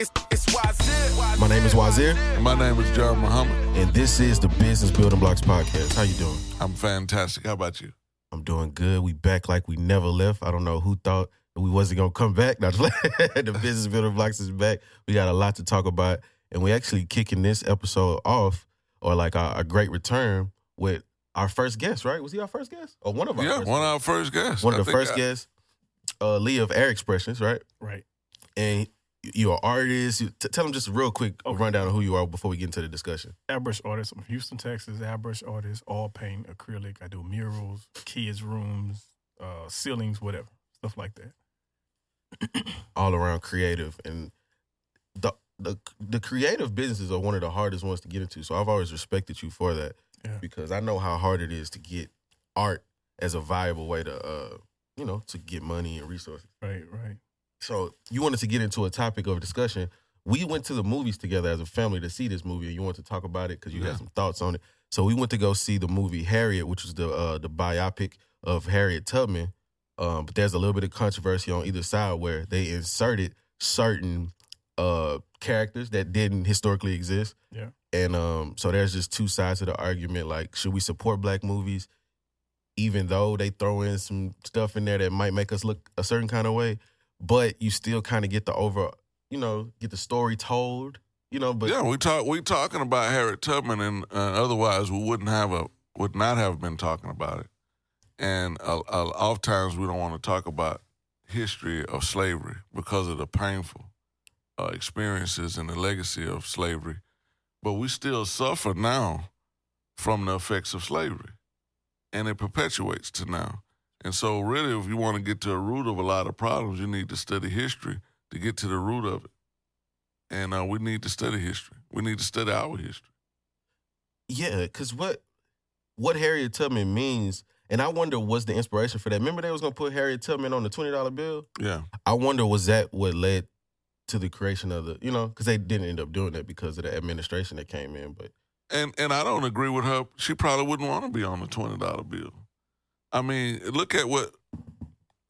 It's, it's Wazir. My name is Wazir, My name is John Muhammad. and this is the Business Building Blocks podcast. How you doing? I'm fantastic. How about you? I'm doing good. We back like we never left. I don't know who thought we wasn't gonna come back. Not the Business Building Blocks is back. We got a lot to talk about, and we actually kicking this episode off, or like a, a great return with our first guest. Right? Was he our first guest or one of our? yeah, first one of our first guests. one I of the first I- guests, uh, Lee of Air Expressions, right? Right. And you're an artist. You, t- tell them just a real quick Okay. rundown of who you are before we get into the discussion. Airbrush artist. I'm from Houston, Texas. Airbrush artist, all paint, acrylic. I do murals, kids' rooms, uh, ceilings, whatever. Stuff like that. all around creative and the the the creative businesses are one of the hardest ones to get into. So I've always respected you for that Yeah. because I know how hard it is to get art as a viable way to uh you know to get money and resources. Right, right. So you wanted to get into a topic of discussion. We went to the movies together as a family to see this movie, and you wanted to talk about it because you Yeah. had some thoughts on it. So we went to go see the movie Harriet, which was the uh, the biopic of Harriet Tubman. Um, but there's a little bit of controversy on either side where they inserted certain uh, characters that didn't historically exist. Yeah. And um, so there's just two sides to the argument. Like, should we support black movies, even though they throw in some stuff in there that might make us look a certain kind of way? But you still kind of get the over, you know, get the story told, you know. But yeah, we talk. We talking about Harriet Tubman, and uh, otherwise we wouldn't have a would not have been talking about it. And uh, uh, oftentimes we don't want to talk about history of slavery because of the painful uh, experiences and the legacy of slavery. But we still suffer now from the effects of slavery, and it perpetuates to now. And so, really, if you want to get to the root of a lot of problems, you need to study history to get to the root of it. And uh, we need to study history. We need to study our history. Yeah, because what what Harriet Tubman means, and I wonder was the inspiration for that. Remember they was gonna put Harriet Tubman on the twenty dollar bill. Yeah. I wonder was that what led to the creation of the, you know, because they didn't end up doing that because of the administration that came in. But And and I don't agree with her. She probably wouldn't want to be on the twenty dollar bill. I mean, look at what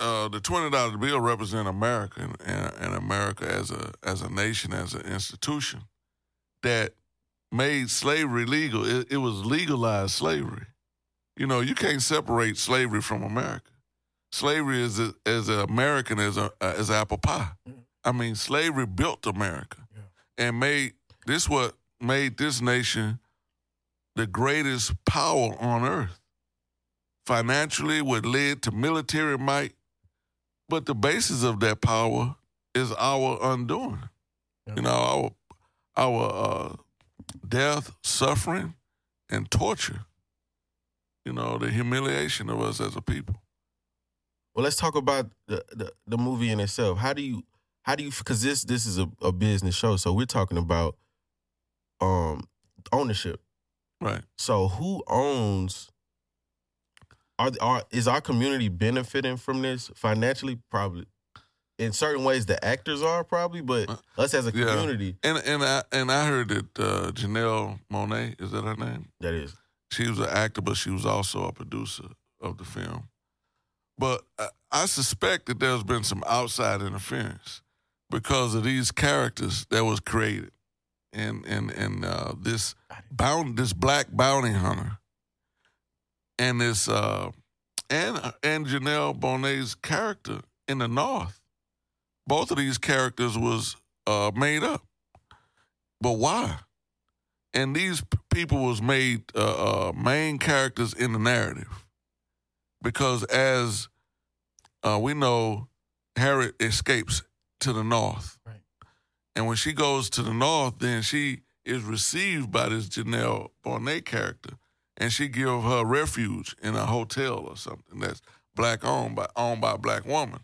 uh, the twenty dollar bill represent America and, and, and America as a as a nation, as an institution that made slavery legal. It, it was legalized slavery. You know, you can't separate slavery from America. Slavery is a, as American as a, as apple pie. I mean, slavery built America Yeah. and made this what made this nation the greatest power on earth. Financially, what led to military might, but the basis of that power is our undoing. Yeah. You know, our our uh, death, suffering, and torture. You know, the humiliation of us as a people. well, let's talk about the the, the movie in itself. How do you how do you because this this is a, a business show, so we're talking about um ownership. Right. So who owns? Are, are is our community benefiting from this financially? Probably. In certain ways, the actors are probably, but Uh, us as a yeah. community, And and I and I heard that uh, Janelle Monáe is that her name? that is. She was an actor, but she was also a producer of the film. But I, I suspect that there's been some outside interference because of these characters that was created, and and and uh, this bound this black bounty hunter, and this uh, and and Janelle Monáe's character in the North. Both of these characters was uh, made up, but why? and these p- people was made uh, uh, main characters in the narrative because as uh, we know harriet escapes to the north Right. and when she goes to the north then she is received by this janelle Monáe character and she give her refuge in a hotel or something that's black owned by owned by a black woman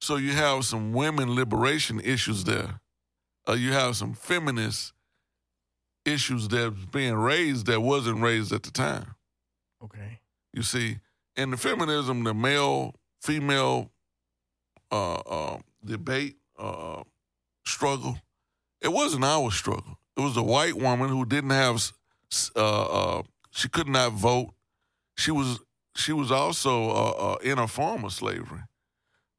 so you have some women liberation issues there uh, you have some feminist issues that's being raised that wasn't raised at the time. Okay. You see, in the feminism, the male female uh, uh, debate uh, struggle, it wasn't our struggle. It was a white woman who didn't have, uh, uh, she could not vote. She was she was also uh, uh, in a form of slavery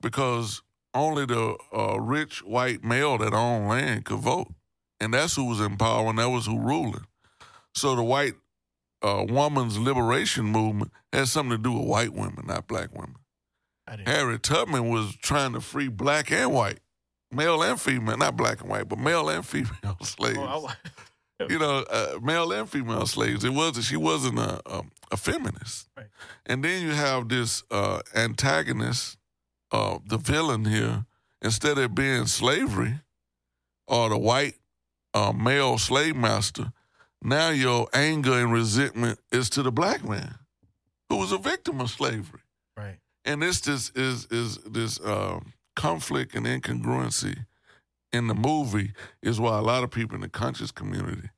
because only the uh, rich white male that owned land could vote, and that's who was in power, and that was who ruling. So the white uh, woman's liberation movement had something to do with white women, not black women. Harriet Tubman was trying to free black and white, male and female, not black and white, but male and female slaves. Oh, I- you know, uh, male and female slaves. It wasn't. She wasn't a a, a feminist. Right. And then you have this uh, antagonist, uh, the villain here. Instead of being slavery or the white uh, male slave master, now your anger and resentment is to the black man who was a victim of slavery. right. And this this is is this um, conflict and incongruency in the movie is why a lot of people in the conscious community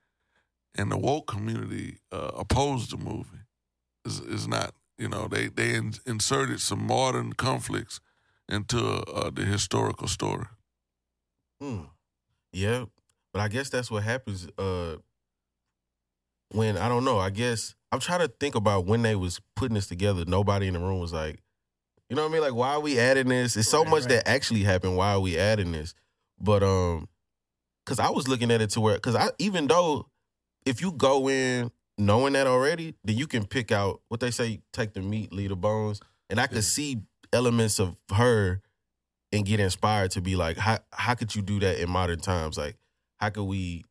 and the woke community uh, oppose the movie. Is is not you know they they in, inserted some modern conflicts into uh, the historical story. Hmm. Yeah, but I guess that's what happens. Uh, when I don't know. I guess I'm trying to think about when they was putting this together. Nobody in the room was like, you know what I mean? Like, why are we adding this? It's so Right, much right. that actually happened. Why are we adding this? But um, because I was looking at it to where, because I even though if you go in knowing that already, then you can pick out what they say: take the meat, leave the bones. And I could Yeah. see elements of her and get inspired to be like, how how could you do that in modern times? Like, how could we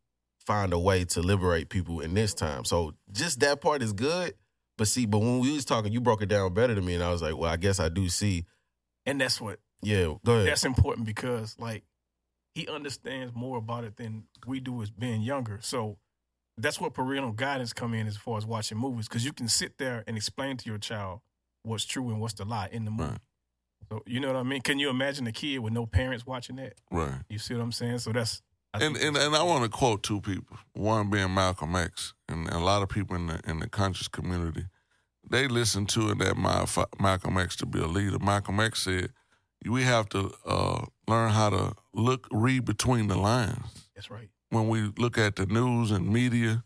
find a way to liberate people in this time? So just that part is good. But see, but when we was talking, you broke it down better than me, and I was like, well, I guess I do see. And that's what Yeah, go ahead. that's important because like he understands more about it than we do as being younger. So that's where parental guidance come in as far as watching movies because you can sit there and explain to your child what's true and what's the lie in the movie. Right. So you know what I mean? Can you imagine a kid with no parents watching that? Right. You see what I'm saying? So that's I And, and and I want to quote two people. One being Malcolm X, and a lot of people in the in the conscious community, they listen to it that Malcolm X to be a leader. Malcolm X said, "We have to uh, learn how to look, read between the lines. that's right. When we look at the news and media,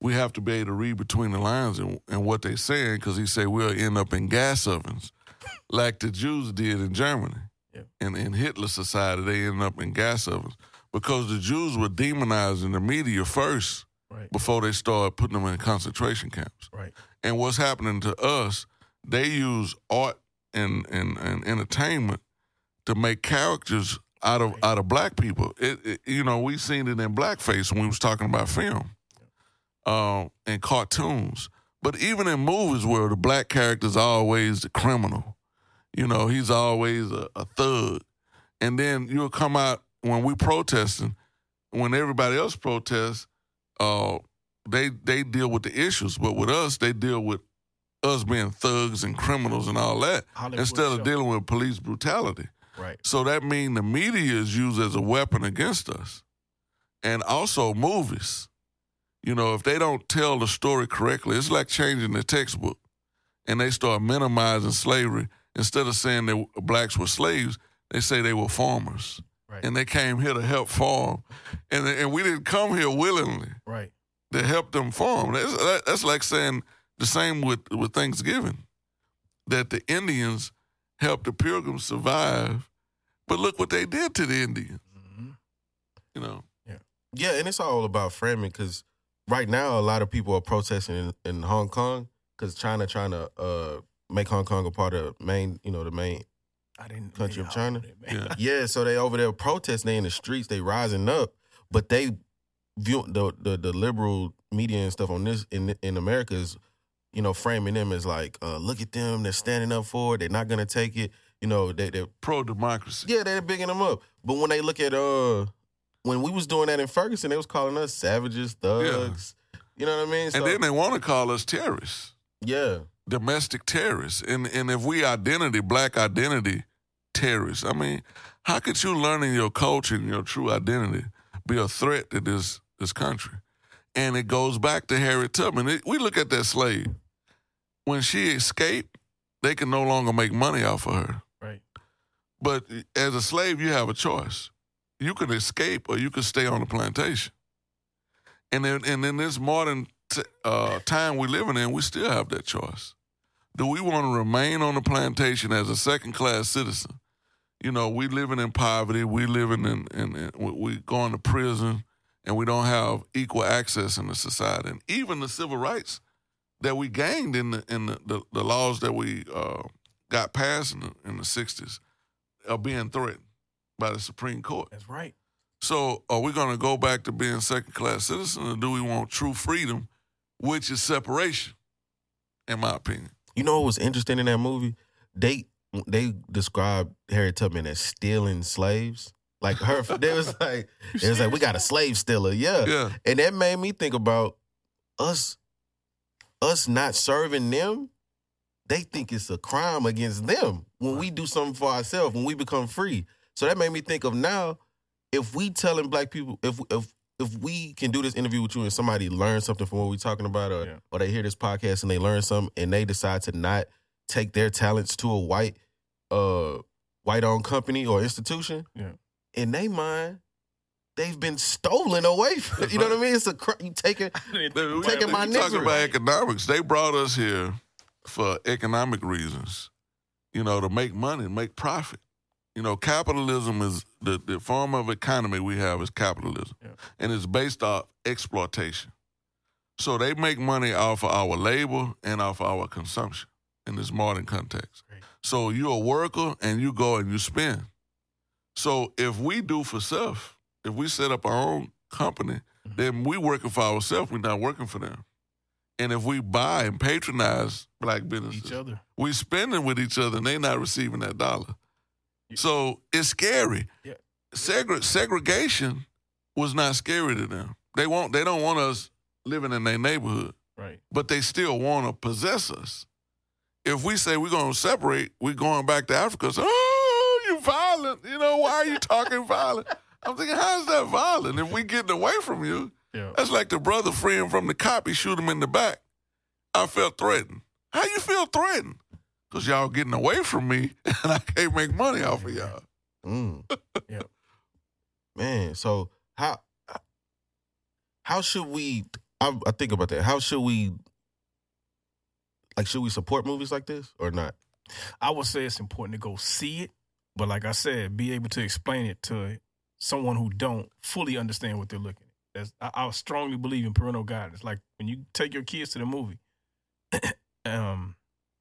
we have to be able to read between the lines and, and what they're saying, because he said we'll end up in gas ovens, like the Jews did in Germany. Yeah. In in Hitler's society, they ended up in gas ovens." because the Jews were demonizing the media first Right. before they started putting them in concentration camps. Right. And what's happening to us, they use art and, and, and entertainment to make characters out of out of black people. It, it you know, we seen it in blackface when we was talking about film. Um, and cartoons. But even in movies where the black character's always the criminal, you know, he's always a, a thug. And then you'll come out when we protesting, when everybody else protests, uh, they they deal with the issues, but with us, they deal with us being thugs and criminals and all that Hollywood instead of show. dealing with police brutality. Right. So that means the media is used as a weapon against us, and also movies. You know, if they don't tell the story correctly, it's like changing the textbook, and they start minimizing slavery instead of saying that blacks were slaves. They say they were farmers Right. and they came here to help farm, and and we didn't come here willingly right. to help them farm. That's that's like saying the same with with Thanksgiving, that the Indians helped the Pilgrims survive, but look what they did to the Indians. Mhm. You know, Yeah, Yeah, and it's all about framing because right now a lot of people are protesting in, in Hong Kong because China trying to uh, make Hong Kong a part of main, you know, the main. I didn't Country of China? I don't know that, man. Yeah. Yeah, so they over there protesting. They in the streets. They rising up, but they view the the, the liberal media and stuff on this in in America is, you know, framing them as like, uh, look at them. They're standing up for it. They're not gonna take it. You know, they they pro democracy. yeah, they're bigging them up. But when they look at uh when we was doing that in Ferguson, they was calling us savages, thugs. You know what I mean? So, And then they want to call us terrorists, yeah. domestic terrorists. And and if we identity, black identity, terrorists. I mean, how could you learning your culture and your true identity be a threat to this this country? And it goes back to Harriet Tubman. It- we look at that slave. When she escaped, they can no longer make money off of her. Right. But as a slave, you have a choice. You can escape or you can stay on the plantation. And then, and in this modern t- uh, time we're living in, we still have that choice. Do we want to remain on the plantation as a second class citizen? You know, we living in poverty. We living in, in, in we going to prison, and we don't have equal access in the society. And even the civil rights that we gained in the in the, the, the laws that we uh, got passed in the, in the '60s are being threatened by the Supreme Court. That's right. So, are we going to go back to being second class citizens, or do we want true freedom, which is separation? In my opinion, You know what was interesting in that movie? They they described Harriet Tubman as stealing slaves. Like her, they was like, it was like we got a slave stealer, yeah. yeah, And that made me think about us, us not serving them. They think it's a crime against them when we do something for ourselves, when we become free. So that made me think of now, if we telling black people, if if if we can do this interview with you and somebody learns something from what we're talking about, or Yeah. or they hear this podcast and they learn something and they decide to not take their talents to a white, uh, white owned company or institution, Yeah. in their mind, they've been stolen away. From, you know what I mean? It's a cr- you taking They- taking my you talking about economics. They brought us here for economic reasons, you know, to make money, make profit. You know, capitalism is the, the form of economy we have is capitalism, Yeah. and it's based off exploitation. So they make money off of our labor and off of our consumption in this modern context. Right. So you're a worker and you go and you spend. So if we do for self, if we set up our own company, Mhm. then we working for ourselves. We're not working for them. And if we buy and patronize black businesses, Each other. we spending with each other and they not receiving that dollar. Yeah. So it's scary. Yeah. Segre- segregation was not scary to them. They want they don't want us living in their neighborhood, Right. but they still want to possess us. If we say we're going to separate, we're going back to Africa. So, oh, you violent. You know, why are you talking violent? I'm thinking, how's that violent? If we getting away from you, Yeah. that's like the brother freeing from the cop. He shoot him in the back. I felt threatened. How you feel threatened? Because y'all getting away from me and I can't make money off of y'all. Mm. Yeah. Man, so how how should we? I, I think about that. How should we? Like, should we support movies like this or not? I would say it's important to go see it, but like I said, be able to explain it to someone who don't fully understand what they're looking at. That's, I, I strongly believe in parental guidance. Like when you take your kids to the movie, um,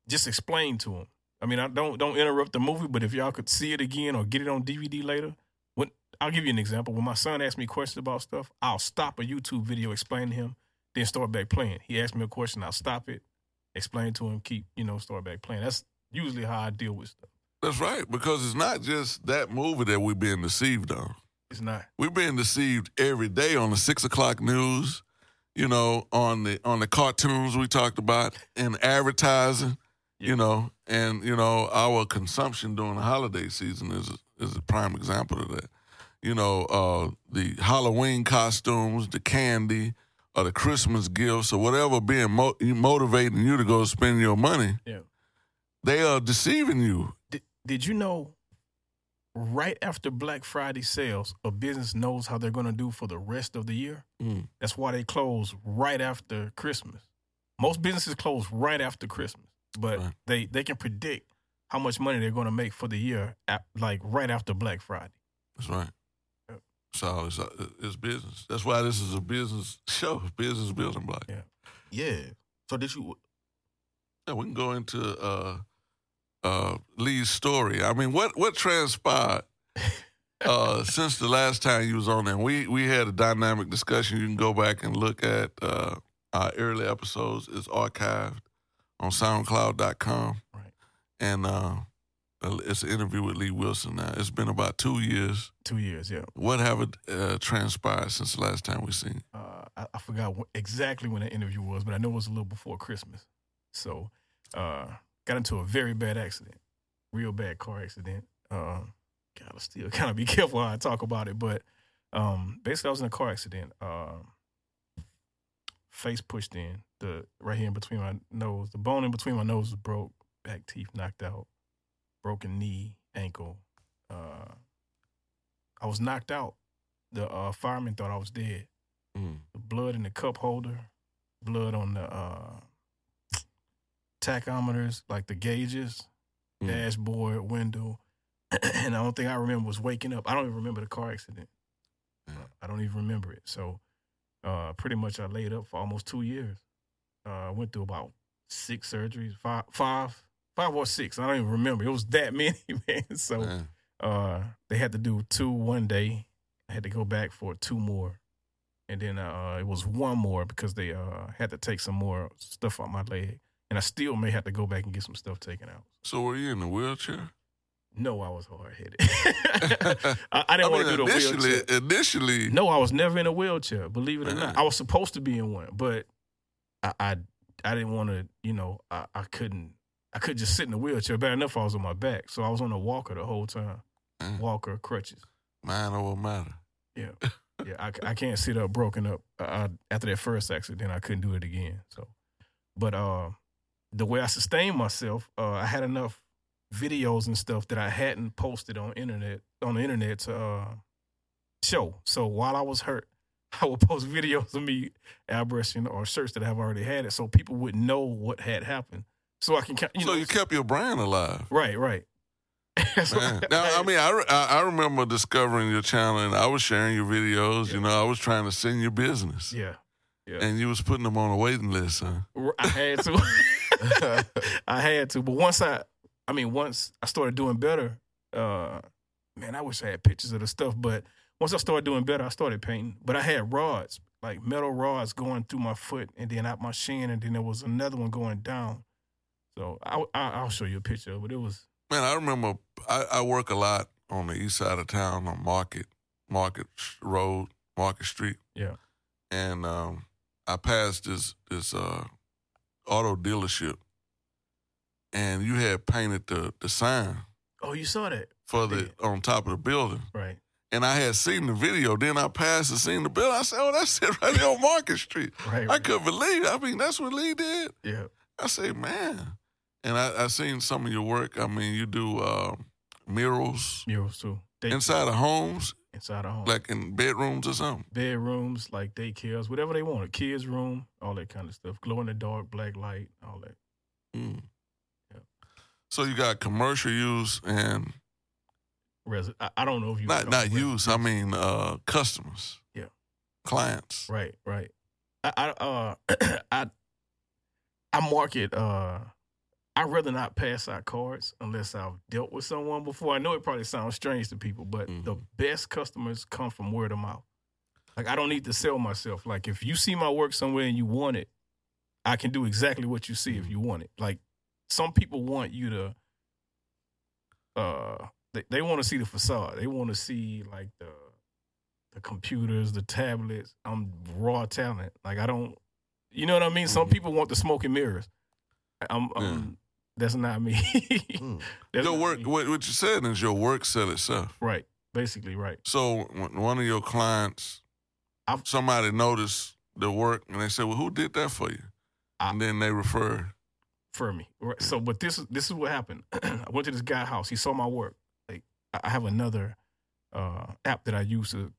just explain to them. I mean, I don't don't interrupt the movie, but if y'all could see it again or get it on DVD later, when I'll give you an example. When my son asks me questions about stuff, I'll stop a YouTube video, explain to him, then start back playing. He asks me a question, I'll stop it, explain to him, keep you know, start back playing. That's usually how I deal with stuff. That's right, because it's not just that movie that we're being deceived on. It's not. We're being deceived every day on the six o'clock news, you know, on the on the cartoons we talked about, and advertising, you know, and you know our consumption during the holiday season is is a prime example of that. You know, uh, the Halloween costumes, the candy, or the Christmas gifts, or whatever being mo- motivating you to go spend your money. Yeah. They are deceiving you. Did, did you know right after Black Friday sales, a business knows how they're going to do for the rest of the year? Mm. That's why they close right after Christmas. Most businesses close right after Christmas, but Right. they, they can predict how much money they're going to make for the year, at, like right after Black Friday. That's right. So it's, uh, it's business. That's why this is a business show, business building block. Yeah. Yeah. So did you? Yeah, we can go into uh, uh, Lee's story. I mean, what what transpired uh, since the last time you was on there? We we had a dynamic discussion. You can go back and look at uh, our early episodes. It's archived on SoundCloud.com, Right. and uh, it's an interview with Lee Wilson. Now it's been about two years. Two years, yeah. What have it uh, transpired since the last time we seen? uh, I, I forgot exactly when the interview was, but I know it was a little before Christmas. So, uh, got into a very bad accident, real bad car accident. Um, gotta still kind of be careful how I talk about it, but um, basically, I was in a car accident. Um, face pushed in, the right here in between my nose, the bone in between my nose was broke, back teeth knocked out, broken knee, ankle. Uh, I was knocked out. The uh, fireman thought I was dead Mm. the blood in the cup holder, blood on the uh, tachometers, like the gauges, Mm. dashboard, window. and the only thing I remember was waking up. I don't even remember the car accident. Yeah. I don't even remember it. So uh, pretty much I laid up for almost two years. Uh, I went through about six surgeries, five, five, five or six. I don't even remember. It was that many, man. So Man. uh, they had to do two one day. I had to go back for two more, and then uh, it was one more because they uh, had to take some more stuff out my leg, and I still may have to go back and get some stuff taken out. So were you in a wheelchair? No, I was hard headed. I, I didn't want to do the initially, wheelchair. initially, No, I was never in a wheelchair. Believe it or Man. not, I was supposed to be in one, but I I, I didn't want to. You know, I, I couldn't. I could just sit in a wheelchair. Bad enough, I was on my back, so I was on a walker the whole time. Mm. Walker, crutches. mind over matter. Yeah, yeah. I, I can't sit up broken up. I, after that first accident, I couldn't do it again. So, but uh, the way I sustained myself, uh, I had enough videos and stuff that I hadn't posted on internet on the internet to uh, show. So while I was hurt, I would post videos of me airbrushing or shirts that I've already had it, so people would know what had happened. So I can, you so know, you kept your brand alive. right, right. Man. Now, I mean, I, I remember discovering your channel, and I was sharing your videos. You know, I was trying to send your business, yeah, yeah. and you was putting them on a waiting list, huh? I had to. I had to. But once I, I mean, once I started doing better, uh, man, I wish I had pictures of the stuff. But once I started doing better, I started painting. But I had rods, like metal rods going through my foot and then out my shin, and then there was another one going down. So I, I, I'll show you a picture of it. It was Man, I remember I, I work a lot on the east side of town on Market, Market Road, Market Street. Yeah. And um, I passed this this uh, auto dealership, and you had painted the the sign oh, you saw that, for the on top of the building. right? And I had seen the video. Then I passed and seen the building. I said, "Oh, that's it right there on Market Street." Right. I right. couldn't believe. It. I mean, that's what Lee did. Yeah. I say, man. And I, I seen some of your work. I mean, you do uh, murals Murals too. Day inside of homes, inside a home. like in bedrooms or something. bedrooms, like daycares, whatever they want, a kid's room, all that kind of stuff. Glow in the dark, black light, all that. Mm. Yeah. So you got commercial use and Resi- I, I don't know if you not not use. I mean uh, customers. Yeah. Clients. Right, right. I, I uh I I market uh I'd rather not pass out cards unless I've dealt with someone before. I know it probably sounds strange to people, but the Mhm. best customers come from word of mouth. Like I don't need to sell myself. Like if you see my work somewhere and you want it, I can do exactly what you see if you want it. Like some people want you to uh they, they want to see the facade. They want to see like the the computers, the tablets. I'm raw talent. Like I don't you know what I mean? Some Mhm. people want the smoke and mirrors. I'm, I'm Yeah. that's not me. Mm. That's Your not work. me. What, what you said is your work said itself. Right. Basically, right. So one of your clients, I've- somebody noticed the work and they said, "Well, who did that for you?" I- and then they refer. for me. Right. So, but this is this is what happened. I went to this guy's house. He saw my work. Like I I have another uh, app that I use to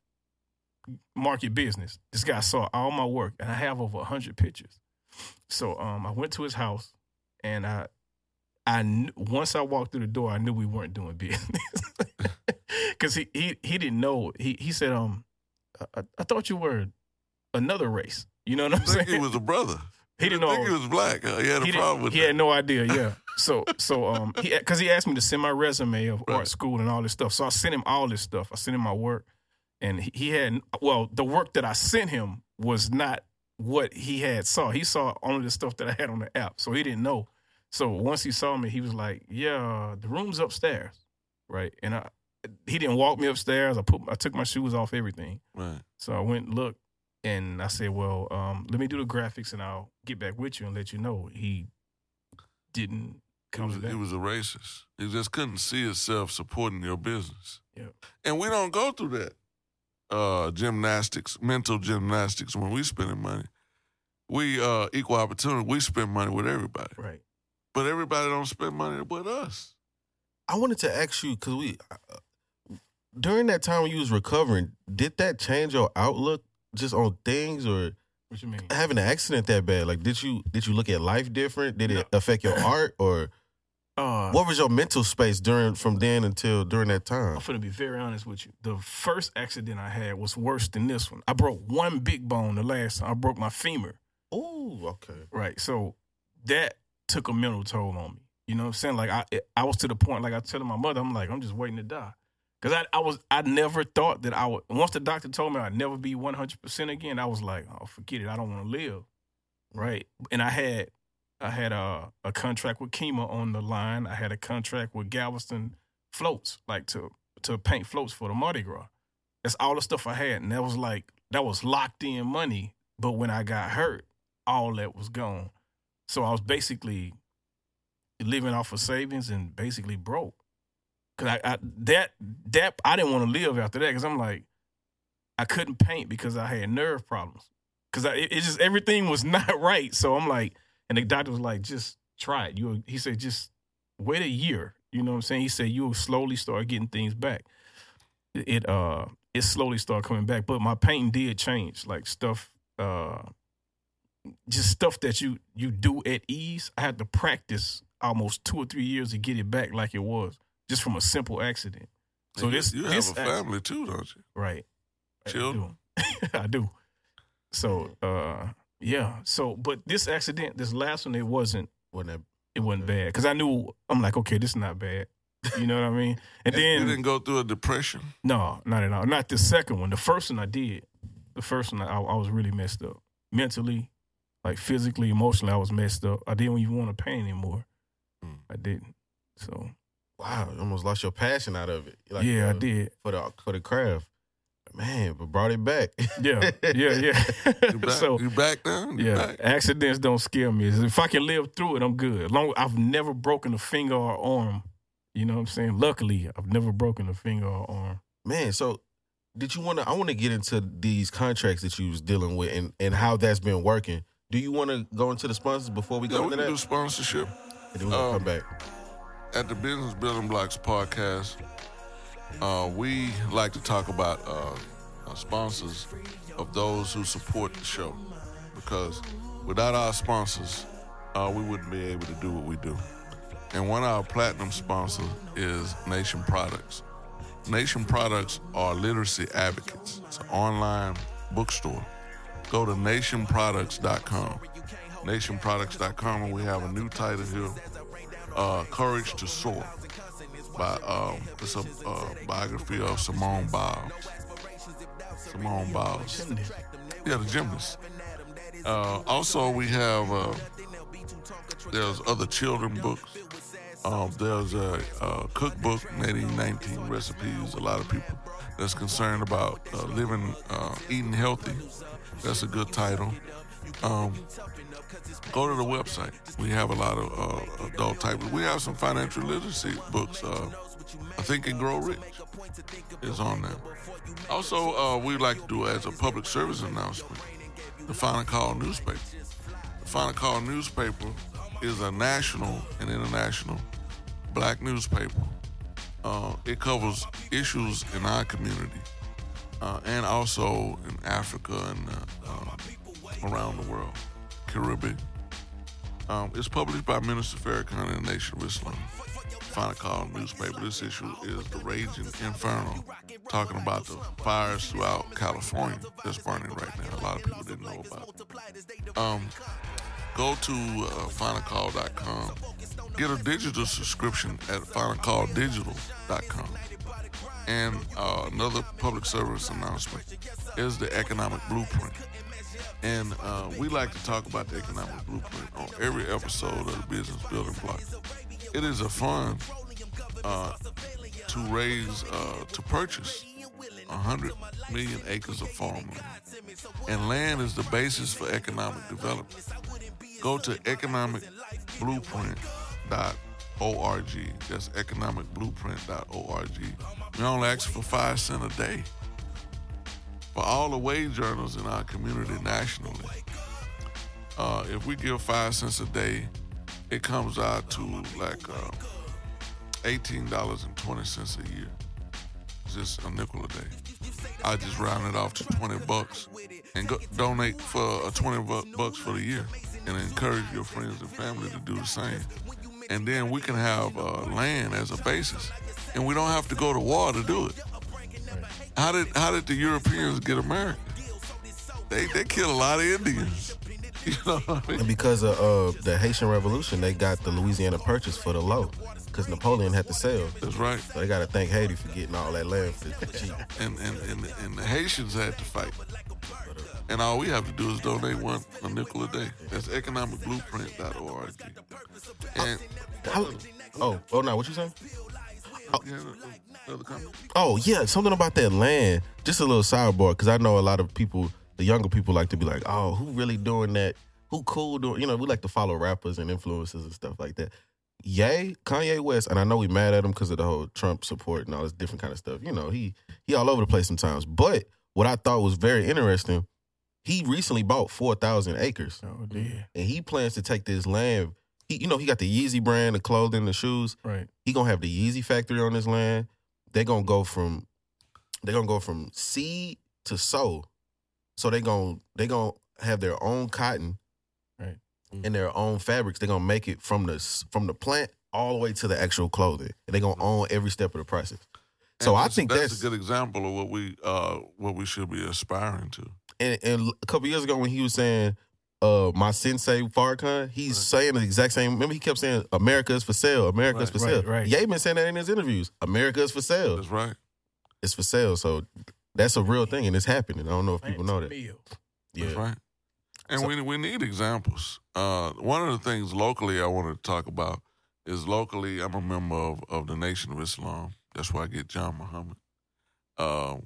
market business. This guy saw all my work, and I have over hundred pictures. So, um, I went to his house, and I, I once I walked through the door, I knew we weren't doing business because he, he he didn't know. He he said, um, I, I- I thought you were another race. You know what I I'm saying? think he was a brother. He didn't I know. think he was black. He had a he problem with he that. had no idea. Yeah. So so um he because he asked me to send my resume of Right. art school and all this stuff. So I sent him all this stuff. I sent him my work, and he, he had well the work that I sent him was not what he had saw. He saw only the stuff that I had on the app, so he didn't know. So once he saw me, he was like, "Yeah, the room's upstairs, right?" And I he didn't walk me upstairs. I put I took my shoes off, everything. Right. So I went and looked, and I said, "Well, um, let me do the graphics, and I'll get back with you and let you know." He didn't He come was, back. he was a racist. He just couldn't see himself supporting your business. Yeah. And we don't go through that uh, gymnastics, mental gymnastics when we spending money. We uh, equal opportunity. We spend money with everybody, right. But everybody don't spend money with us. I wanted to ask you because we uh, during that time when you was recovering, did that change your outlook just on things or What you mean? having an accident that bad? Like, did you did you look at life different? Did it No. affect your art or? Uh, What was your mental space during from then until during that time? I'm gonna be very honest with you. The first accident I had was worse than this one. I broke one big bone the last time. I broke my femur. Oh, okay. Right. So that took a mental toll on me. You know what I'm saying? Like I I was to the point, like I telling my mother, I'm like, I'm just waiting to die. Cause I, I was I never thought that I would once the doctor told me I'd never be 100 percent again, I was like, oh forget it, I don't want to live. Right. And I had I had a, a contract with Kima on the line. I had a contract with Galveston Floats, like to to paint floats for the Mardi Gras. That's all the stuff I had. And that was like that was locked in money. But when I got hurt, all that was gone. So I was basically living off of savings and basically broke. Cause I, I that that I didn't want to live after that because I'm like I couldn't paint because I had nerve problems. Cause I, it, it just everything was not right. So I'm like, and the doctor was like, just try it. You he said just wait a year. You know what I'm saying? He said you'll slowly start getting things back. It, it uh it slowly started coming back, but my painting did change. Like stuff uh just stuff that you you do at ease. I had to practice almost two or three years to get it back like it was, just from a simple accident. So And you- this you this have a ac- family too, don't you? right? Children? I do. I do. So uh yeah. So but this accident, this last one, it wasn't Wasn't that it wasn't bad because I knew I'm like okay, this is not bad. You know what I mean? And you then didn't go through a depression. no, not at all. Not the second one. The first one I did. The first one I, I was really messed up mentally, like physically, emotionally. I was messed up. I didn't even want to paint anymore. Mm. I didn't. So wow? You almost lost your passion out of it. Like, yeah, I uh, did. for the for the craft. Man, but brought it back. Yeah, yeah, yeah. You back, so you back now? You yeah, back? accidents don't scare me. If I can live through it, I'm good. As long I've never broken a finger or arm. You know what I'm saying? Luckily, I've never broken a finger or arm. Man, so did you want to? I want to get into these contracts that you was dealing with and and how that's been working. Do you want to go into the sponsors before we Yeah, go we into can that? do sponsorship. and then we gonna um, come back. At the Business Building Blocks podcast, uh, we like to talk about uh, uh, sponsors of those who support the show because without our sponsors, uh, we wouldn't be able to do what we do. And one of our platinum sponsors is Nation Products. Nation Products are literacy advocates. It's an online bookstore. Go to nationproducts.com. Nationproducts.com, and we have a new title here uh, Courage to Soar by um, it's a uh, biography of Simone Biles. Simone Biles. Yeah, the gymnast. Uh, also, we have uh, there's other children books. Um, there's a, a cookbook, 19 recipes. A lot of people that's concerned about uh, living, uh, eating healthy. That's a good title. Um, go to the website. We have a lot of uh, adult type. We have some financial literacy books. Uh, I think and Grow Rich is on there. Also, uh, we like to do as a public service announcement the Final Call newspaper. The Final Call newspaper is a national and international black newspaper. Uh, it covers issues in our community uh, and also in Africa and uh, uh, around the world, Caribbean. Um, it's published by Minister Farrakhan and the Nation of Islam. Final Call newspaper. This issue is the Raging Inferno, talking about the fires throughout California that's burning right now. A lot of people didn't know about it. Um, go to uh, finalcall.com. Get a digital subscription at finalcalldigital.com. And uh, another public service announcement is the economic blueprint. And uh, we like to talk about the economic blueprint on every episode of the Business Building Block. It is a fund uh, to raise, uh, to purchase 100 million acres of farmland. And land is the basis for economic development. Go to economicblueprint.org. That's economicblueprint.org. We only ask for five cents a day for all the wage earners in our community nationally. Uh, if we give five cents a day, it comes out to like uh, eighteen dollars and twenty cents a year. Just a nickel a day. I just round it off to twenty bucks and go, donate for uh, twenty bu- bucks for the year, and encourage your friends and family to do the same. And then we can have uh, land as a basis, and we don't have to go to war to do it. How did how did the Europeans get America? They they killed a lot of Indians. You know I mean? And because of uh, the Haitian Revolution, they got the Louisiana Purchase for the low. Because Napoleon had to sell. That's right. So they got to thank Haiti for getting all that land for cheap. And, and and and the Haitians had to fight. And all we have to do is donate one a nickel a day. That's economicblueprint.org. And How, oh, oh no, what you saying? comment. Oh yeah, something about that land. Just a little sidebar, because I know a lot of people, the younger people, like to be like, "Oh, who really doing that? Who cool doing?" You know, we like to follow rappers and influencers and stuff like that. Yay, Kanye West, and I know we mad at him because of the whole Trump support and all this different kind of stuff. You know, he he all over the place sometimes. But what I thought was very interesting, he recently bought four thousand acres, Oh, dear. and he plans to take this land. He, you know, he got the Yeezy brand, the clothing, the shoes Right. he gonna have the Yeezy factory on this land. They're gonna go from they're gonna go from seed to sow. So they gonna they gonna have their own cotton Right. and their own fabrics. They're gonna make it from the from the plant all the way to the actual clothing. And they're gonna own every step of the process. So And I that's- think that's, a good example of what we uh what we should be aspiring to. And, and a couple years ago when he was saying uh my sensei Farrakhan, he's saying the exact same. Remember, he kept saying America is for sale, America is Right, for right, sale. right. Ye been saying that in his interviews. America is for sale. That's right. it's for sale. So that's a real thing and it's happening. I don't know if people know that. Meal. That's Yeah. right. And So- we we need examples. Uh, one of the things locally I wanted to talk about is locally I'm a member of, of the Nation of Islam. That's where I get John Muhammad. Uh,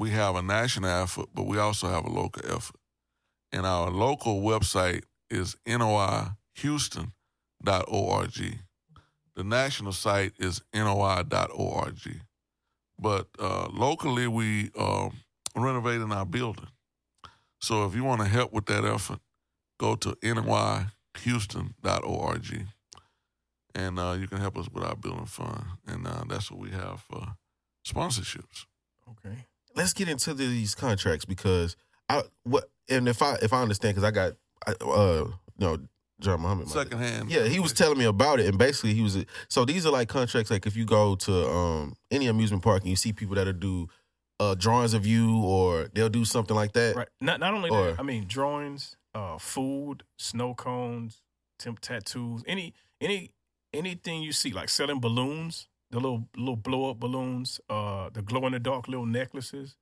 we have a national effort, but we also have a local effort. And our local website is noihouston.org. The national site is noi.org. But uh, locally, we um, renovating our building. So if you want to help with that effort, go to noihouston.org and uh, you can help us with our building fund. And uh, that's what we have for sponsorships. Okay. Let's get into these contracts because I what and if I if I understand because I got I, uh you know John Muhammad. my- Second hand. Yeah, he was telling me about it, and basically he was. So these are like contracts. Like if you go to um any amusement park and you see people that'll do uh drawings of you, or they'll do something like that. Right. Not not only Or- that, I mean drawings, uh, food, snow cones, temp tattoos, any any anything you see, like selling balloons, the little little blow up balloons, uh, the glow in the dark little necklaces,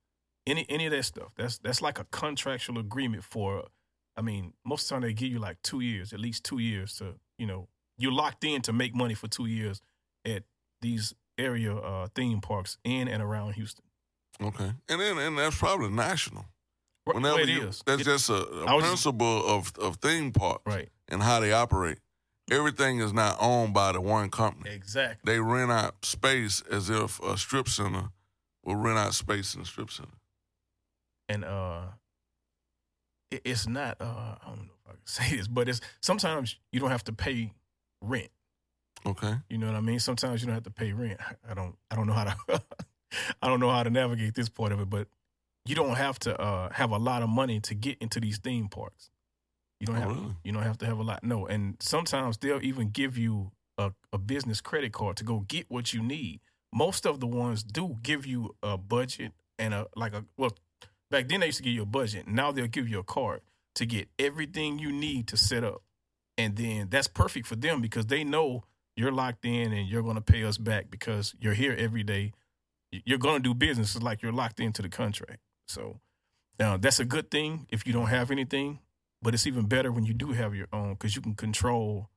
any any of that stuff. That's that's like a contractual agreement for. I mean, most of the time they give you like two years, at least two years to you know you're locked in to make money for two years at these area uh, theme parks in and around Houston. Okay. And then and that's probably national. Whenever well, it you, is. that's It- just a, a principle of, of theme parks right. and how they operate. Everything is not owned by the one company. Exactly. They rent out space as if a strip center will rent out space in a strip center. and uh it, it's not uh I don't know if I can say this, but it's sometimes you don't have to pay rent. Okay. You know what I mean? Sometimes you don't have to pay rent. I don't I don't know how to I don't know how to navigate this part of it, but you don't have to uh have a lot of money to get into these theme parks. You don't Oh, have really? you don't have to have a lot. No, and sometimes they'll even give you a, a business credit card to go get what you need. Most of the ones do give you a budget and a like a well back then they used to give you a budget. Now they'll give you a card to get everything you need to set up. And then that's perfect for them because they know you're locked in and you're going to pay us back because you're here every day. You're going to do business it's like you're locked into the contract. So uh, that's a good thing if you don't have anything, but it's even better when you do have your own because you can control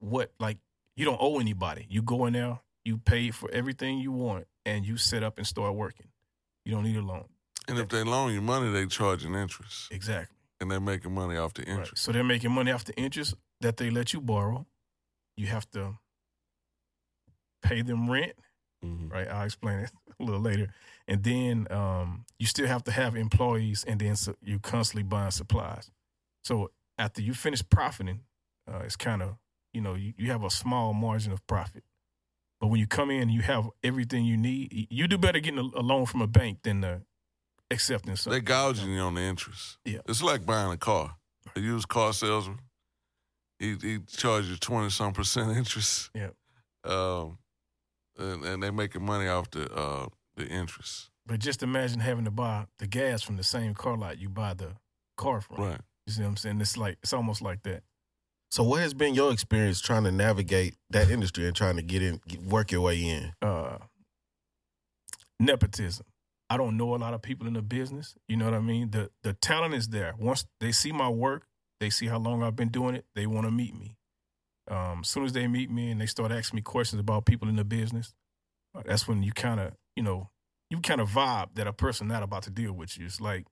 what like you don't owe anybody. You go in there, you pay for everything you want, and you set up and start working. You don't need a loan. And if they loan you money, they charge an interest. Exactly. And they're making money off the Right. interest. So they're making money off the interest that they let you borrow. You have to pay them rent, Mhm. right? I'll explain it a little later. And then um, you still have to have employees, and then so you constantly buying supplies. So after you finish profiting, uh, it's kind of you know you, you have a small margin of profit. But when you come in, you have everything you need. You do better getting a, a loan from a bank than uh, accepting They something. gouging you on the interest. Yeah. It's like buying a car. A used car salesman. he he charges twenty some percent interest. Yep. Um, and, and they making money off the uh the interest. But just imagine having to buy the gas from the same car lot you buy the car from. Right. You see what I'm saying? It's like it's almost like that. So, what has been your experience trying to navigate that industry and trying to get in, get, work your way in? Uh, nepotism. I don't know a lot of people in the business. You know what I mean? The the talent is there. Once they see my work, they see how long I've been doing it. They want to meet me. Um, as soon as they meet me and they start asking me questions about people in the business, uh, that's when you kind of you know you kind of vibe that a person not about to deal with you. It's like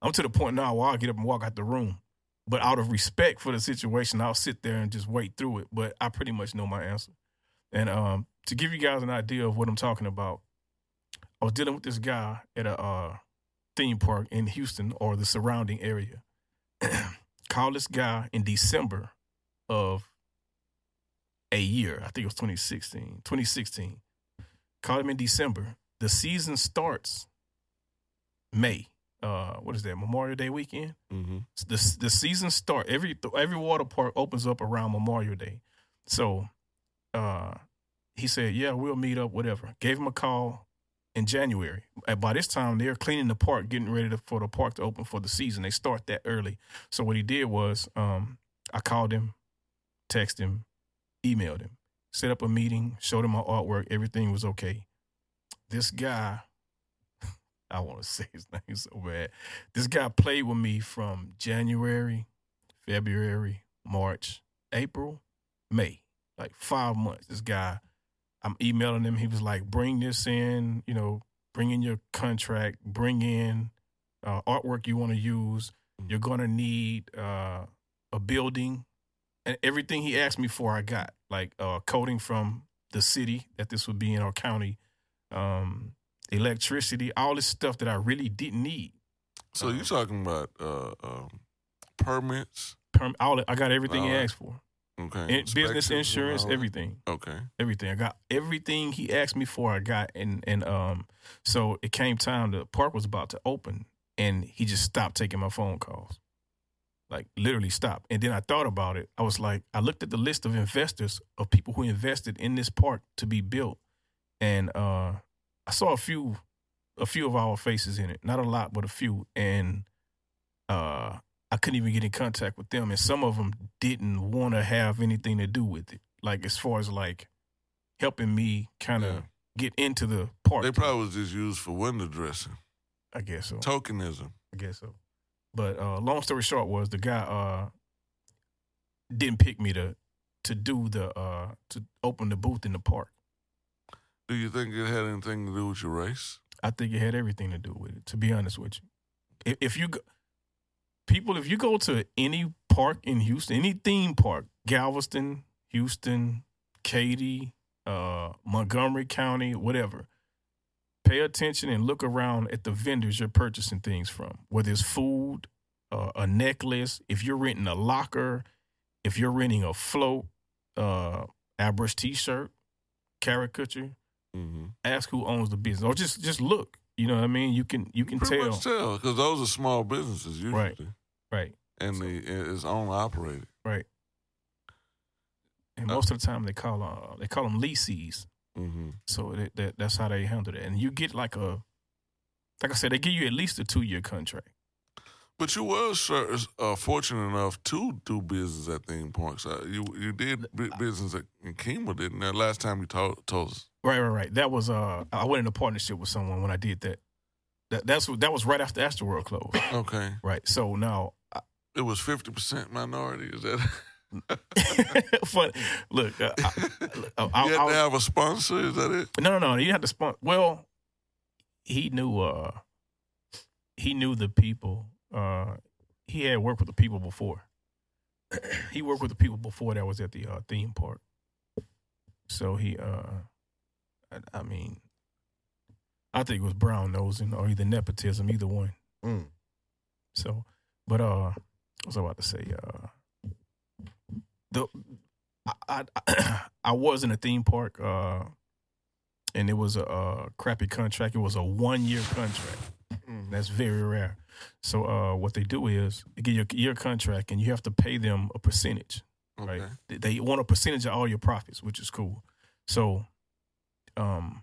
I'm to the point now where I'll get up and walk out the room. But out of respect for the situation, I'll sit there and just wait through it. But I pretty much know my answer. And um, to give you guys an idea of what I'm talking about, I was dealing with this guy at a uh, theme park in Houston or the surrounding area. Called this guy in December of a year. I think it was 2016. 2016. Called him in December. The season starts May. Uh, what is that? Memorial Day weekend. Mm-hmm. The the season start every every water park opens up around Memorial Day. So, uh, he said, "Yeah, we'll meet up. Whatever." Gave him a call in January. And by this time, they're cleaning the park, getting ready to, for the park to open for the season. They start that early. So what he did was, um, I called him, texted him, emailed him, set up a meeting, showed him my artwork. Everything was okay. This guy, I want to say his name so bad. This guy played with me from January, February, March, April, May, like five months. This guy, I'm emailing him. He was like, bring this in, you know, bring in your contract, bring in uh, artwork you want to use. You're going to need uh, a building. And everything he asked me for, I got like uh, coding from the city that this would be in our county, um, electricity, all this stuff that I really didn't need. So Uh, you're talking about uh, um, permits, Perm- all I got everything he asked for. okay? In- business insurance, everything. Okay. everything. I got everything he asked me for. I got, and and um, so it came time. The park was about to open, and he just stopped taking my phone calls, like literally stopped. And then I thought about it. I was like, I looked at the list of investors of people who invested in this park to be built, and uh, I saw a few, a few of our faces in it. Not a lot, but a few, and uh. I couldn't even get in contact with them, and some of them didn't want to have anything to do with it. Like as far as like helping me kind of Yeah. get into the park. They probably was just used for window dressing, I guess so. tokenism. I guess so. But uh, long story short was the guy uh, didn't pick me to to do the uh, to open the booth in the park. Do you think it had anything to do with your race? I think it had everything to do with it. To be honest with you, if, if you go, people, if you go to any park in Houston, any theme park, Galveston, Houston, Katy, uh, Montgomery County, whatever, pay attention and look around at the vendors you're purchasing things from. Whether it's food, uh, a necklace, if you're renting a locker, if you're renting a float, uh, airbrush T-shirt, caricature Mm-hmm. ask who owns the business or just just look you know what i mean you can you can Pretty tell because those are small businesses usually, Right. right and the it's owner operated. right and most of the time they call uh they call them leases Mm-hmm. so that, that that's how they handle it and you get like a like i said they give you at least a two year contract But you was uh, fortunate enough to do business at theme parks. Uh, you you did bu- business at, in Kemah, didn't you? Last time you told, told us. right right right that was uh i went into partnership with someone when i did that that that's that was right after Astroworld closed Okay. right so now It was 50% minority. Is that? fun look uh, I, I, I, you had I- to have a sponsor? Is that it? No, no, no. You had to sponsor. Well, he knew. uh He knew the people. Uh He had worked with the people before. he worked with the people before that was at the uh, theme park. So he, uh I, I mean, I think it was brown nosing or either nepotism, either one. Mm. So, but uh, what was I about to say? Uh, the I I, I was in a theme park, uh, and it was a, uh crappy contract. It was a one year contract. Mm. That's very rare. So, uh, what they do is they give you a year contract, and you have to pay them a percentage. right? They- They want a percentage of all your profits, which is cool. So, um,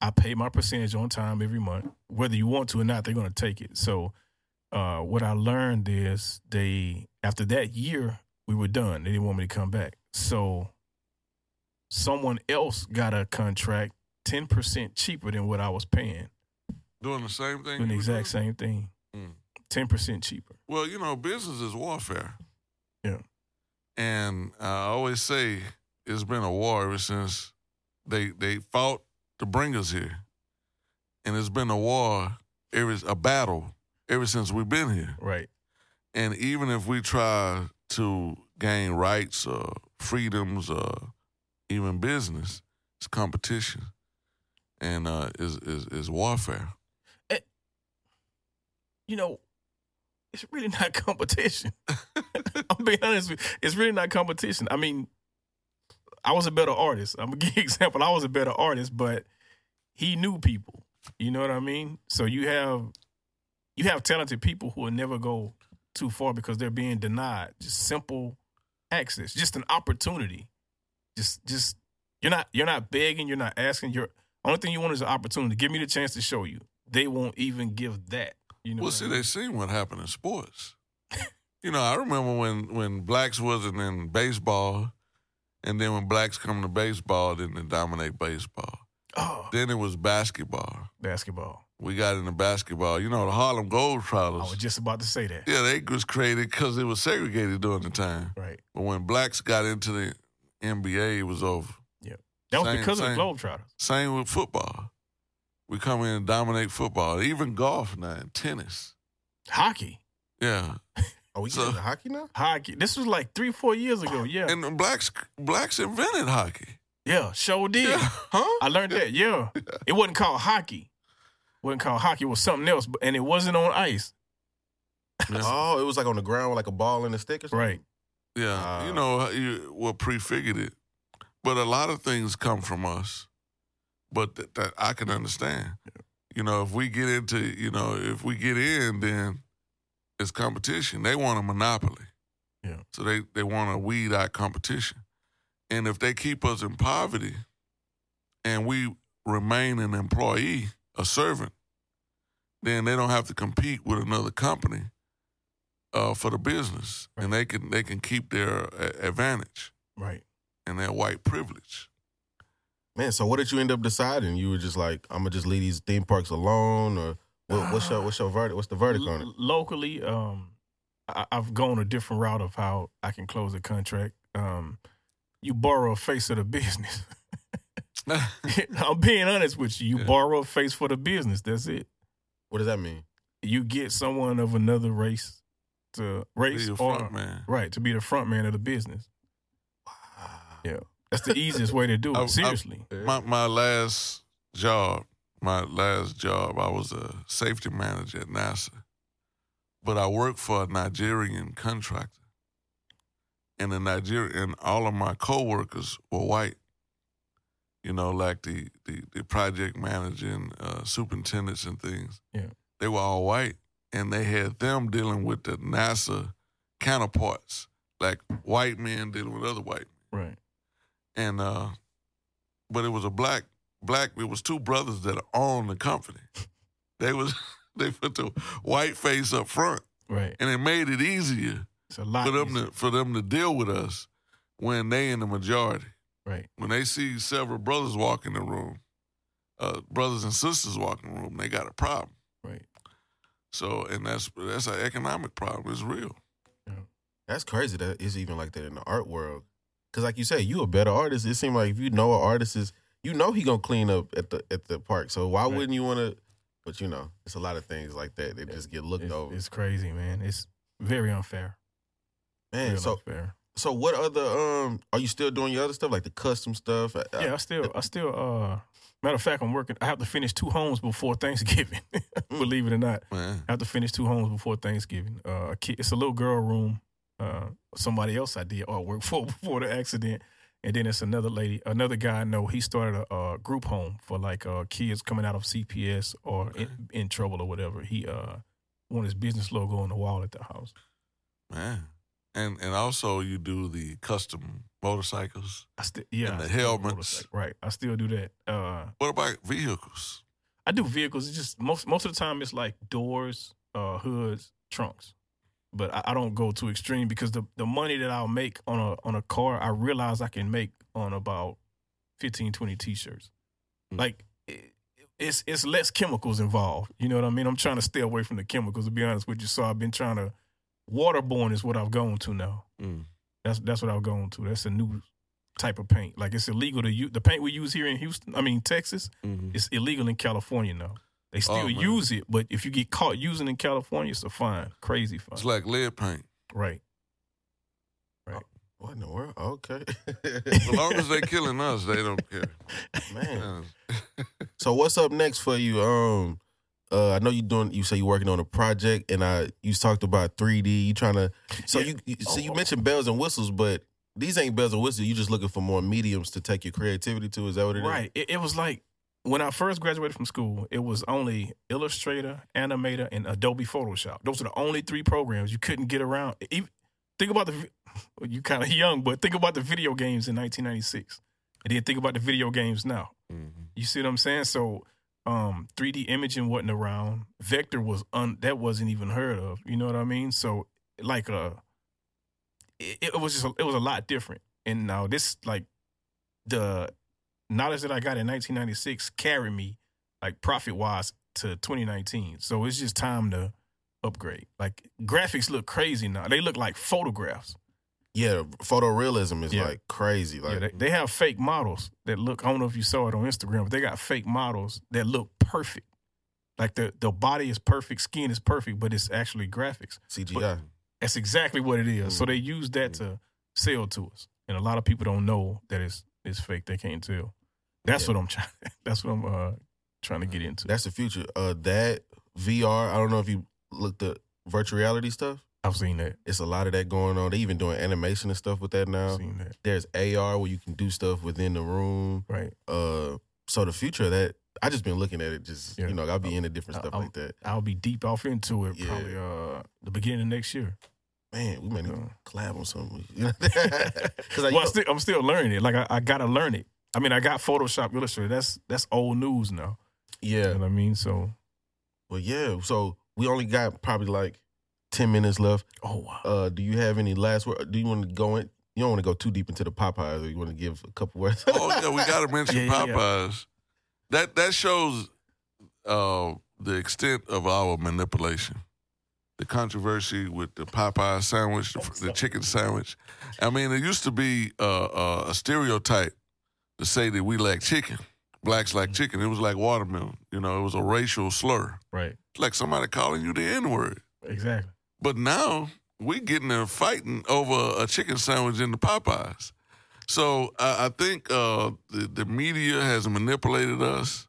I pay my percentage on time every month, whether you want to or not. They're going to take it. So, uh, what I learned is they after that year we were done. They didn't want me to come back. So, someone else got a contract ten percent cheaper than what I was paying, Doing the same thing. doing the exact do? same thing, Mm. ten percent cheaper. Well, you know, business is warfare. Yeah. And I always say it's been a war ever since they they fought to bring us here. And it's been a war, ever a battle ever since we've been here. Right. And even if we try to gain rights or freedoms or even business, it's competition. And uh is is is warfare. You know, it's really not competition. I'm being honest with you. It's really not competition. I mean, I was a better artist. I'm gonna give you example. I was a better artist, but he knew people. You know what I mean? So you have you have talented people who will never go too far because they're being denied just simple access, just an opportunity. Just just you're not you're not begging, you're not asking. You're only thing you want is an opportunity. Give me the chance to show you. They won't even give that. You know. Well, what I see, mean? they seen what happened in sports. you know, I remember when when blacks wasn't in baseball, and then when blacks come to baseball, then they dominate baseball. Oh, Then it was basketball. basketball. We got into basketball. You know, the Harlem I was just about to say that. Yeah, they was created because it was segregated during the time. Right. But when blacks got into the NBA, it was over. Yeah. That was Same- because same. of the Globetrotters. Same with football. We come in and dominate football, even golf now, and tennis. Hockey. Yeah, Are we So- into hockey now? Hockey. This was like three, four years ago. Yeah. and blacks blacks invented hockey. yeah, sure did. Yeah, huh? I learned that. Yeah. It wasn't called hockey. It wasn't called hockey. It was something else, but and it wasn't on ice. Oh, it was like on the ground with like a ball and a stick or something? Right. Yeah, Uh, you know, you what prefigured it, but a lot of things come from us, but that, that I can understand. You know, if we get into, you know, if we get in, then it's competition. They want a monopoly. Yeah. So they they want to weed out competition, and if they keep us in poverty, and we remain an employee, a servant, then they don't have to compete with another company uh, for the business, and they can they can keep their uh, advantage Right. and their white privilege. Man, so what did you end up deciding? You were just like, I'm gonna just leave these theme parks alone, or what, what's your what's your verdict? What's the verdict on it? Locally, um, I- I've gone a different route of how I can close a contract. Um, you borrow a face of the business. I'm being honest with you. You Yeah. borrow a face for the business. That's it. What does that mean? You get someone of another race to Be race your or man. right to be the front man of the business. Wow. Yeah, that's the easiest way to do I- I- it. Seriously, My my last job, my last job, I was a safety manager at NASA, but I worked for a Nigerian contractor, and the Nigerian and all of my coworkers were white. You know, like the the, the project manager and uh, superintendents and things. Yeah. they were all white, and they had them dealing with the NASA counterparts, like white men dealing with other white men. right? And uh but it was a black black it was two brothers that owned the company they was they put the white face up front Right. and it made it easier It's a lot. for them easier. to for them to deal with us when they in the majority right. when they see several brothers walk in the room uh brothers and sisters walk in the room they got a problem Right. so and that's that's an economic problem it's real Yeah. That's crazy. That it's even like that in the art world. Cause like you say, you a better artist. It seems like if you know an artist is, you know he gonna clean up at the at the park. So why Right. wouldn't you want to? But you know, it's a lot of things like that that just get looked It's, over. it's crazy, man. It's very unfair. Man, Real so unfair. so what other um? Are you still doing your other stuff like the custom stuff? I- I- Yeah, I still, I still. uh Matter of fact, I'm working. I have to finish two homes before Thanksgiving. Believe it or not, man I have to finish two homes before Thanksgiving. Uh, a kid, it's a little girl room. Uh, somebody else I did artwork for before the accident, and then it's another lady, another guy I know. He started a, a group home for like uh, kids coming out of CPS or in, in trouble or whatever. He uh, wanted his business logo on the wall at the house. man and and also you do the custom motorcycles. I still yeah. And the helmets. Right. I still do that. Uh What about vehicles? I do vehicles. It's just most most of the time it's like doors, uh, hoods, trunks. But I, I don't go too extreme because the, the money that I'll make on a on a car, I realize I can make on about 15, 20 t-shirts. Mm. Like it, it's it's less chemicals involved. You know what I mean? I'm trying to stay away from the chemicals to be honest with you. So I've been trying to waterborne is what I've gone to now. Mm. That's that's what I've gone to. That's a new type of paint. Like it's illegal to use the paint we use here in Houston. I mean Texas. Mm-hmm. It's illegal in California now. They still Oh, use it, but if you get caught using it in California, it's a fine, crazy fine. It's like lead paint. right. Right. What in the world? Okay. As long as they're killing us, they don't care. Man. So what's up next for you? Um, uh, I know you doing. You say you're working on a project, and I you talked about 3D. You trying to. So Yeah. you, you so you Oh. mentioned bells and whistles, but these ain't bells and whistles. You just looking for more mediums to take your creativity to. Is that what it is? Right. It, it was like when I first graduated from school, it was only Illustrator, Animator, and Adobe Photoshop. Those are the only three programs you couldn't get around. Even, think about the. You kind of young, but think about the video games in 1996, and then think about the video games now. Mhm. You see what I'm saying? So um 3D imaging wasn't around. Vector was un that wasn't even heard of. You know what I mean? So like uh it, it was just a, it was a lot different. And now this like the knowledge that I got in 1996 carried me like profit wise to 2019. So it's just time to upgrade. Like graphics look crazy now. They look like photographs. Yeah, photorealism is Yeah. like crazy. Like yeah, they, they have fake models that look. I don't know if you saw it on Instagram, but they got fake models that look perfect. Like the the body is perfect, skin is perfect, but it's actually graphics. CGI. That's exactly what it is. So Mm. they use that to sell to us, and a lot of people don't know that it's it's fake. They can't tell. That's Yeah. what I'm trying. That's what I'm uh, trying to get into. That's the future. Uh, that VR. I don't know if you looked at virtual reality stuff. I've seen that. It's a lot of that going on. They even doing animation and stuff with that now. I've seen that. There's AR where you can do stuff within the room. Right. Uh, so the future of that, I just been looking at it. Just Yeah. you know, I'll be into different I- stuff I'm- like that. I'll be deep off into it Yeah. probably uh the beginning of next year. Man, we might need to collab on something. Because well, I'm still, I'm still learning it. Like I, I gotta learn it. I mean, I got Photoshop Illustrator. That's that's old news now. You yeah. know what I mean? So, Well, yeah. So we only got probably like ten minutes left. oh wow. Uh, do you have any last word? Do you want to go in? You don't want to go too deep into the Popeyes, or you want to give a couple words? Oh yeah, we got to mention Yeah, yeah, yeah. Popeyes. That that shows uh, the extent of our manipulation. The controversy with the Popeye sandwich, the, the chicken sandwich. I mean, it used to be uh, uh, a stereotype to say that we lack chicken. Blacks lack chicken. It was like watermelon. You know, it was a racial slur. Right. It's like somebody calling you the N word. Exactly. But now we getting there fighting over a chicken sandwich in the Popeyes. So I, I think uh, the, the media has manipulated us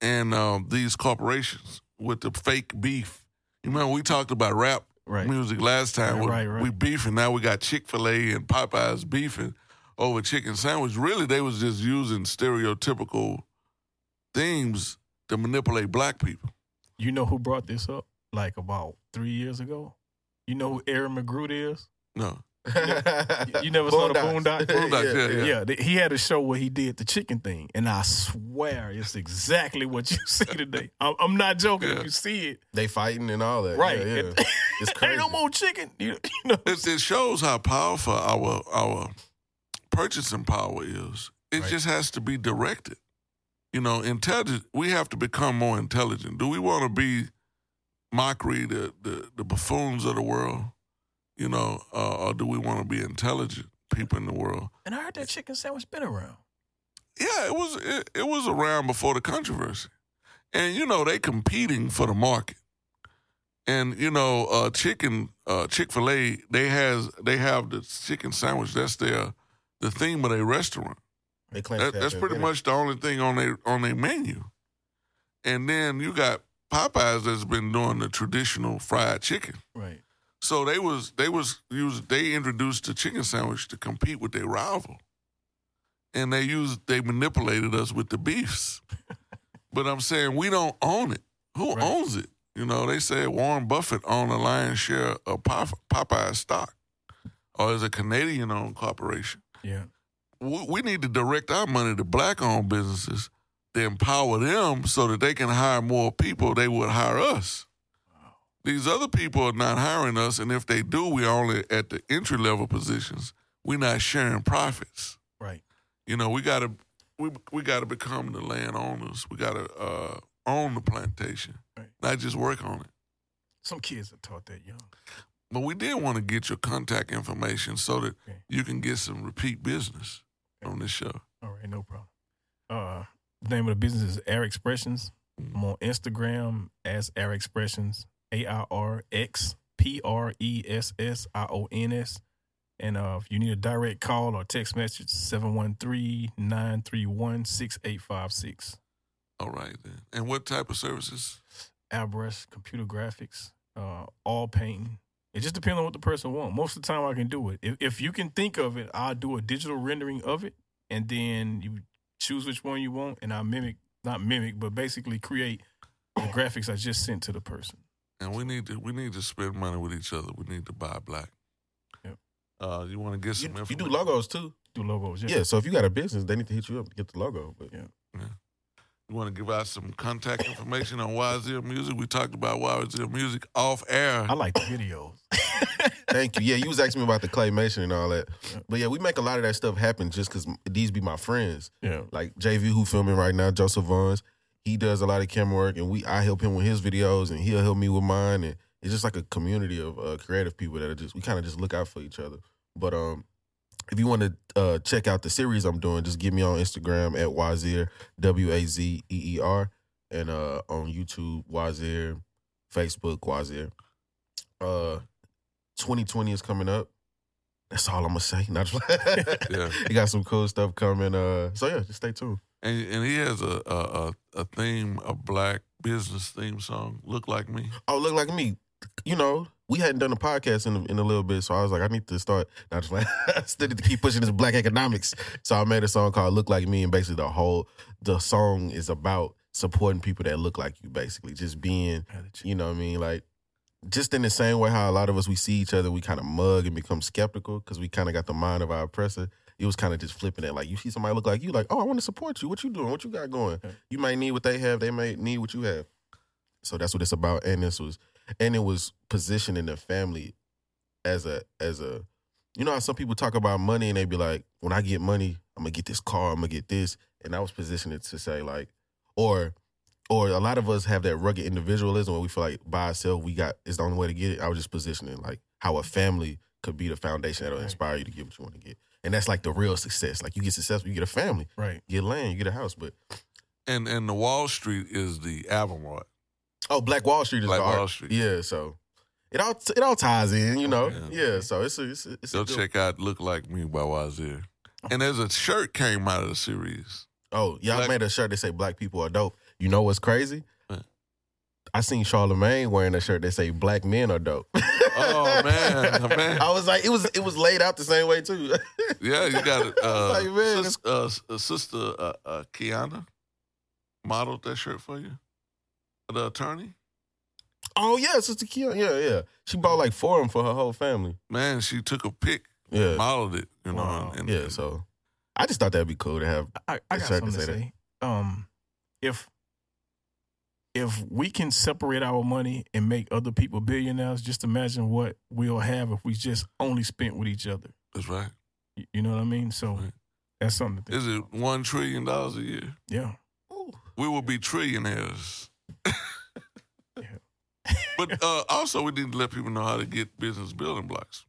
and uh, these corporations with the fake beef. You remember we talked about rap Right. music last time. Right, right, right. we beefing. Now we got Chick Fil A and Popeyes beefing over chicken sandwich. Really, they was just using stereotypical themes to manipulate black people. You know who brought this up? Like about three years ago. You know who Aaron McGruder is? No, You never saw the Boondocks? Boondocks, yeah, Yeah, th- he had a show where he did the chicken thing, and I swear it's exactly what you see today. I'm, I'm not joking. Yeah. If you see it, They fighting and all that. right? Yeah, yeah. It- It's ain't crazy. no more chicken. You, you know, It, it shows how powerful our our purchasing power is. It Right. just has to be directed. You know, intelligent. We have to become more intelligent. Do we want to be mockery, the the, the buffoons of the world? You know, uh, or do we want to be intelligent people in the world? and I heard that chicken sandwich been around. Yeah, it was it, it was around before the controversy, and you know they competing for the market, and you know uh, chicken uh, Chick Fil A they has they have the chicken sandwich that's their the theme of their restaurant. They claim that, that's pretty much the only thing on their on their menu, and then you got Popeyes that's been doing the traditional fried chicken. Right. So they was they was used they introduced the chicken sandwich to compete with their rival, and they used they manipulated us with the beefs. but I'm saying we don't own it. Who Right. owns it? You know, they said Warren Buffett owned a lion's share of Pop- Popeye stock. or is a Canadian owned corporation. Yeah. We, we need to direct our money to black owned businesses to empower them so that they can hire more people. They would hire us. These other people are not hiring us, and if they do, we're only at the entry level positions. We're not sharing profits. Right. You know, we gotta we we gotta become the landowners. We gotta uh, own the plantation, Right. not just work on it. Some kids are taught that young. But we did want to get your contact information so that Okay. you can get some repeat business on this show. All right, no problem. Uh, the name of the business is AirXpressions. I'm on Instagram as AirXpressions, A I R X P R E S S I O N S. And uh, if you need a direct call or text message, 713 931 6856. All right then. And what type of services? airbrush, computer graphics, uh, all painting. It just depends on what the person wants. Most of the time, I can do it. If, if you can think of it, I'll do a digital rendering of it, and then you choose which one you want, and I mimic, not mimic, but basically create the graphics I just sent to the person. And we need to we need to spend money with each other. We need to buy black. Yep. Uh, you want to get You, some you information? do logos too. Do logos, yeah. Yeah. So if you got a business, they need to hit you up to get the logo. But yeah. Yeah. You want to give out some contact information on YZL Music? We talked about YZL Music off air. I like the videos. Thank you. Yeah, you was asking me about the claymation and all that. But yeah, we make a lot of that stuff happen just because these be my friends. yeah. Like JV, who filming right now, Joseph Vons. He does a lot of camera work, and we I help him with his videos, and he'll help me with mine. And it's just like a community of uh, creative people that are just we kind of just look out for each other. But um, if you want to uh, check out the series I'm doing, just get me on Instagram at Wazeer W A Z E E R, and uh, on YouTube Wazeer, Facebook Wazeer. Uh, 2020 is coming up. That's all I'm gonna say. Not Yeah. he got some cool stuff coming. Uh, so yeah, just stay tuned. And and he has a a, a a theme, a black business theme song. Look like me. Oh, look like me. You know, we hadn't done a podcast in in a little bit, so I was like, I need to start. Not just like I still need to keep pushing this black economics. So I made a song called "Look Like Me," and basically the whole the song is about supporting people that look like you. Basically, just being, you know, what I mean, like just in the same way how a lot of us we see each other, we kind of mug and become skeptical because we kind of got the mind of our oppressor. It was kind of just flipping it. Like you see somebody look like you, like, oh, I want to support you. What you doing? What you got going? You might need what they have. They may need what you have. So that's what it's about. And this was, and it was positioning the family as a as a, you know how some people talk about money and they be like, when I get money, I'm gonna get this car, I'm gonna get this, and I was positioning it to say like, or or a lot of us have that rugged individualism where we feel like by ourselves we got it's the only way to get it. I was just positioning like how a family could be the foundation that'll Right. inspire you to get what you want to get. And that's like the real success. Like you get successful, you get a family, Right. you get land, you get a house. But And and the Wall Street is the album art. Oh, Black Wall Street is Black the art. Street. Yeah, so it all it all ties in, you know. Yeah. Yeah, so it's a, it's a, it's a Go check out "Look Like Me" by Wazeer. And there's a shirt came out of the series. Oh, y'all Black- made a shirt that say black people are dope. You know what's crazy? What? I seen Charlemagne wearing a shirt that say black men are dope. Oh man, man. I was like, it was it was laid out the same way too. Yeah, you got it. Uh, Like, man, sis- uh, uh, sister uh, uh, Kiana modeled that shirt for you. The attorney, oh yeah, Sister Kia. Yeah, yeah. She bought like four of them for her whole family. man, she took a pic, Yeah, modeled it. You know, Wow. and, yeah. So I just thought that'd be cool to have. I, I got hard to something to say say. Um, if if we can separate our money and make other people billionaires, just imagine what we'll have if we just only spent with each other. that's right. You- You know what I mean? So Right. that's something to think. Is it one trillion dollars a year? Yeah. We will be trillionaires. But uh, also, we need to let people know how to get business building blocks.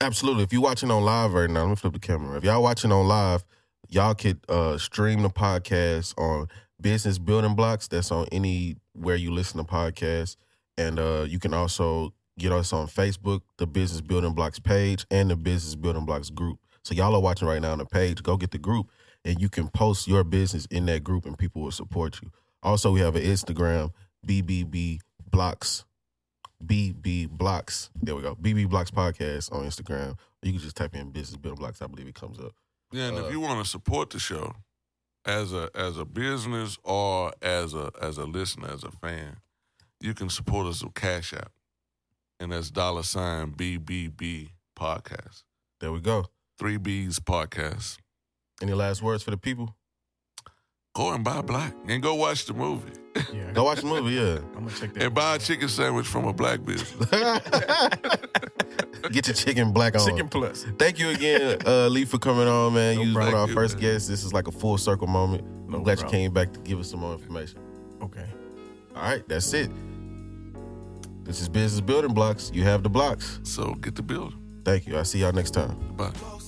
Absolutely. If you're watching on live right now, let me flip the camera. If y'all watching on live, y'all could uh, stream the podcast on Business Building Blocks. That's on anywhere you listen to podcasts. And uh, you can also get us on Facebook, the Business Building Blocks page, and the Business Building Blocks group. So y'all are watching right now on the page. Go get the group, and you can post your business in that group, and people will support you. Also, we have an Instagram, BBB Blocks BB Blocks. There we go. BB Blocks Podcast on Instagram. You can just type in Business Building Blocks. I believe it comes up. Yeah, and Uh, if you want to support the show as a as a business or as a as a listener, as a fan, you can support us with Cash App, and that's dollar sign BBB podcast. There we go. Three B's podcast. Any last words for the people? Go and buy black and go watch the movie. Yeah, Go watch the movie, yeah. I'm gonna check that. And buy a chicken sandwich from a black business. Get your chicken black on. Chicken plus. Thank you again, uh, Lee, for coming on, man. No you was one of our first guests. This is like a full circle moment. No I'm glad problem. you came back to give us some more information. Okay. All right, that's it. This is Business Building Blocks. You have the blocks. So get the building. Thank you. I'll see y'all next time. Bye. Boss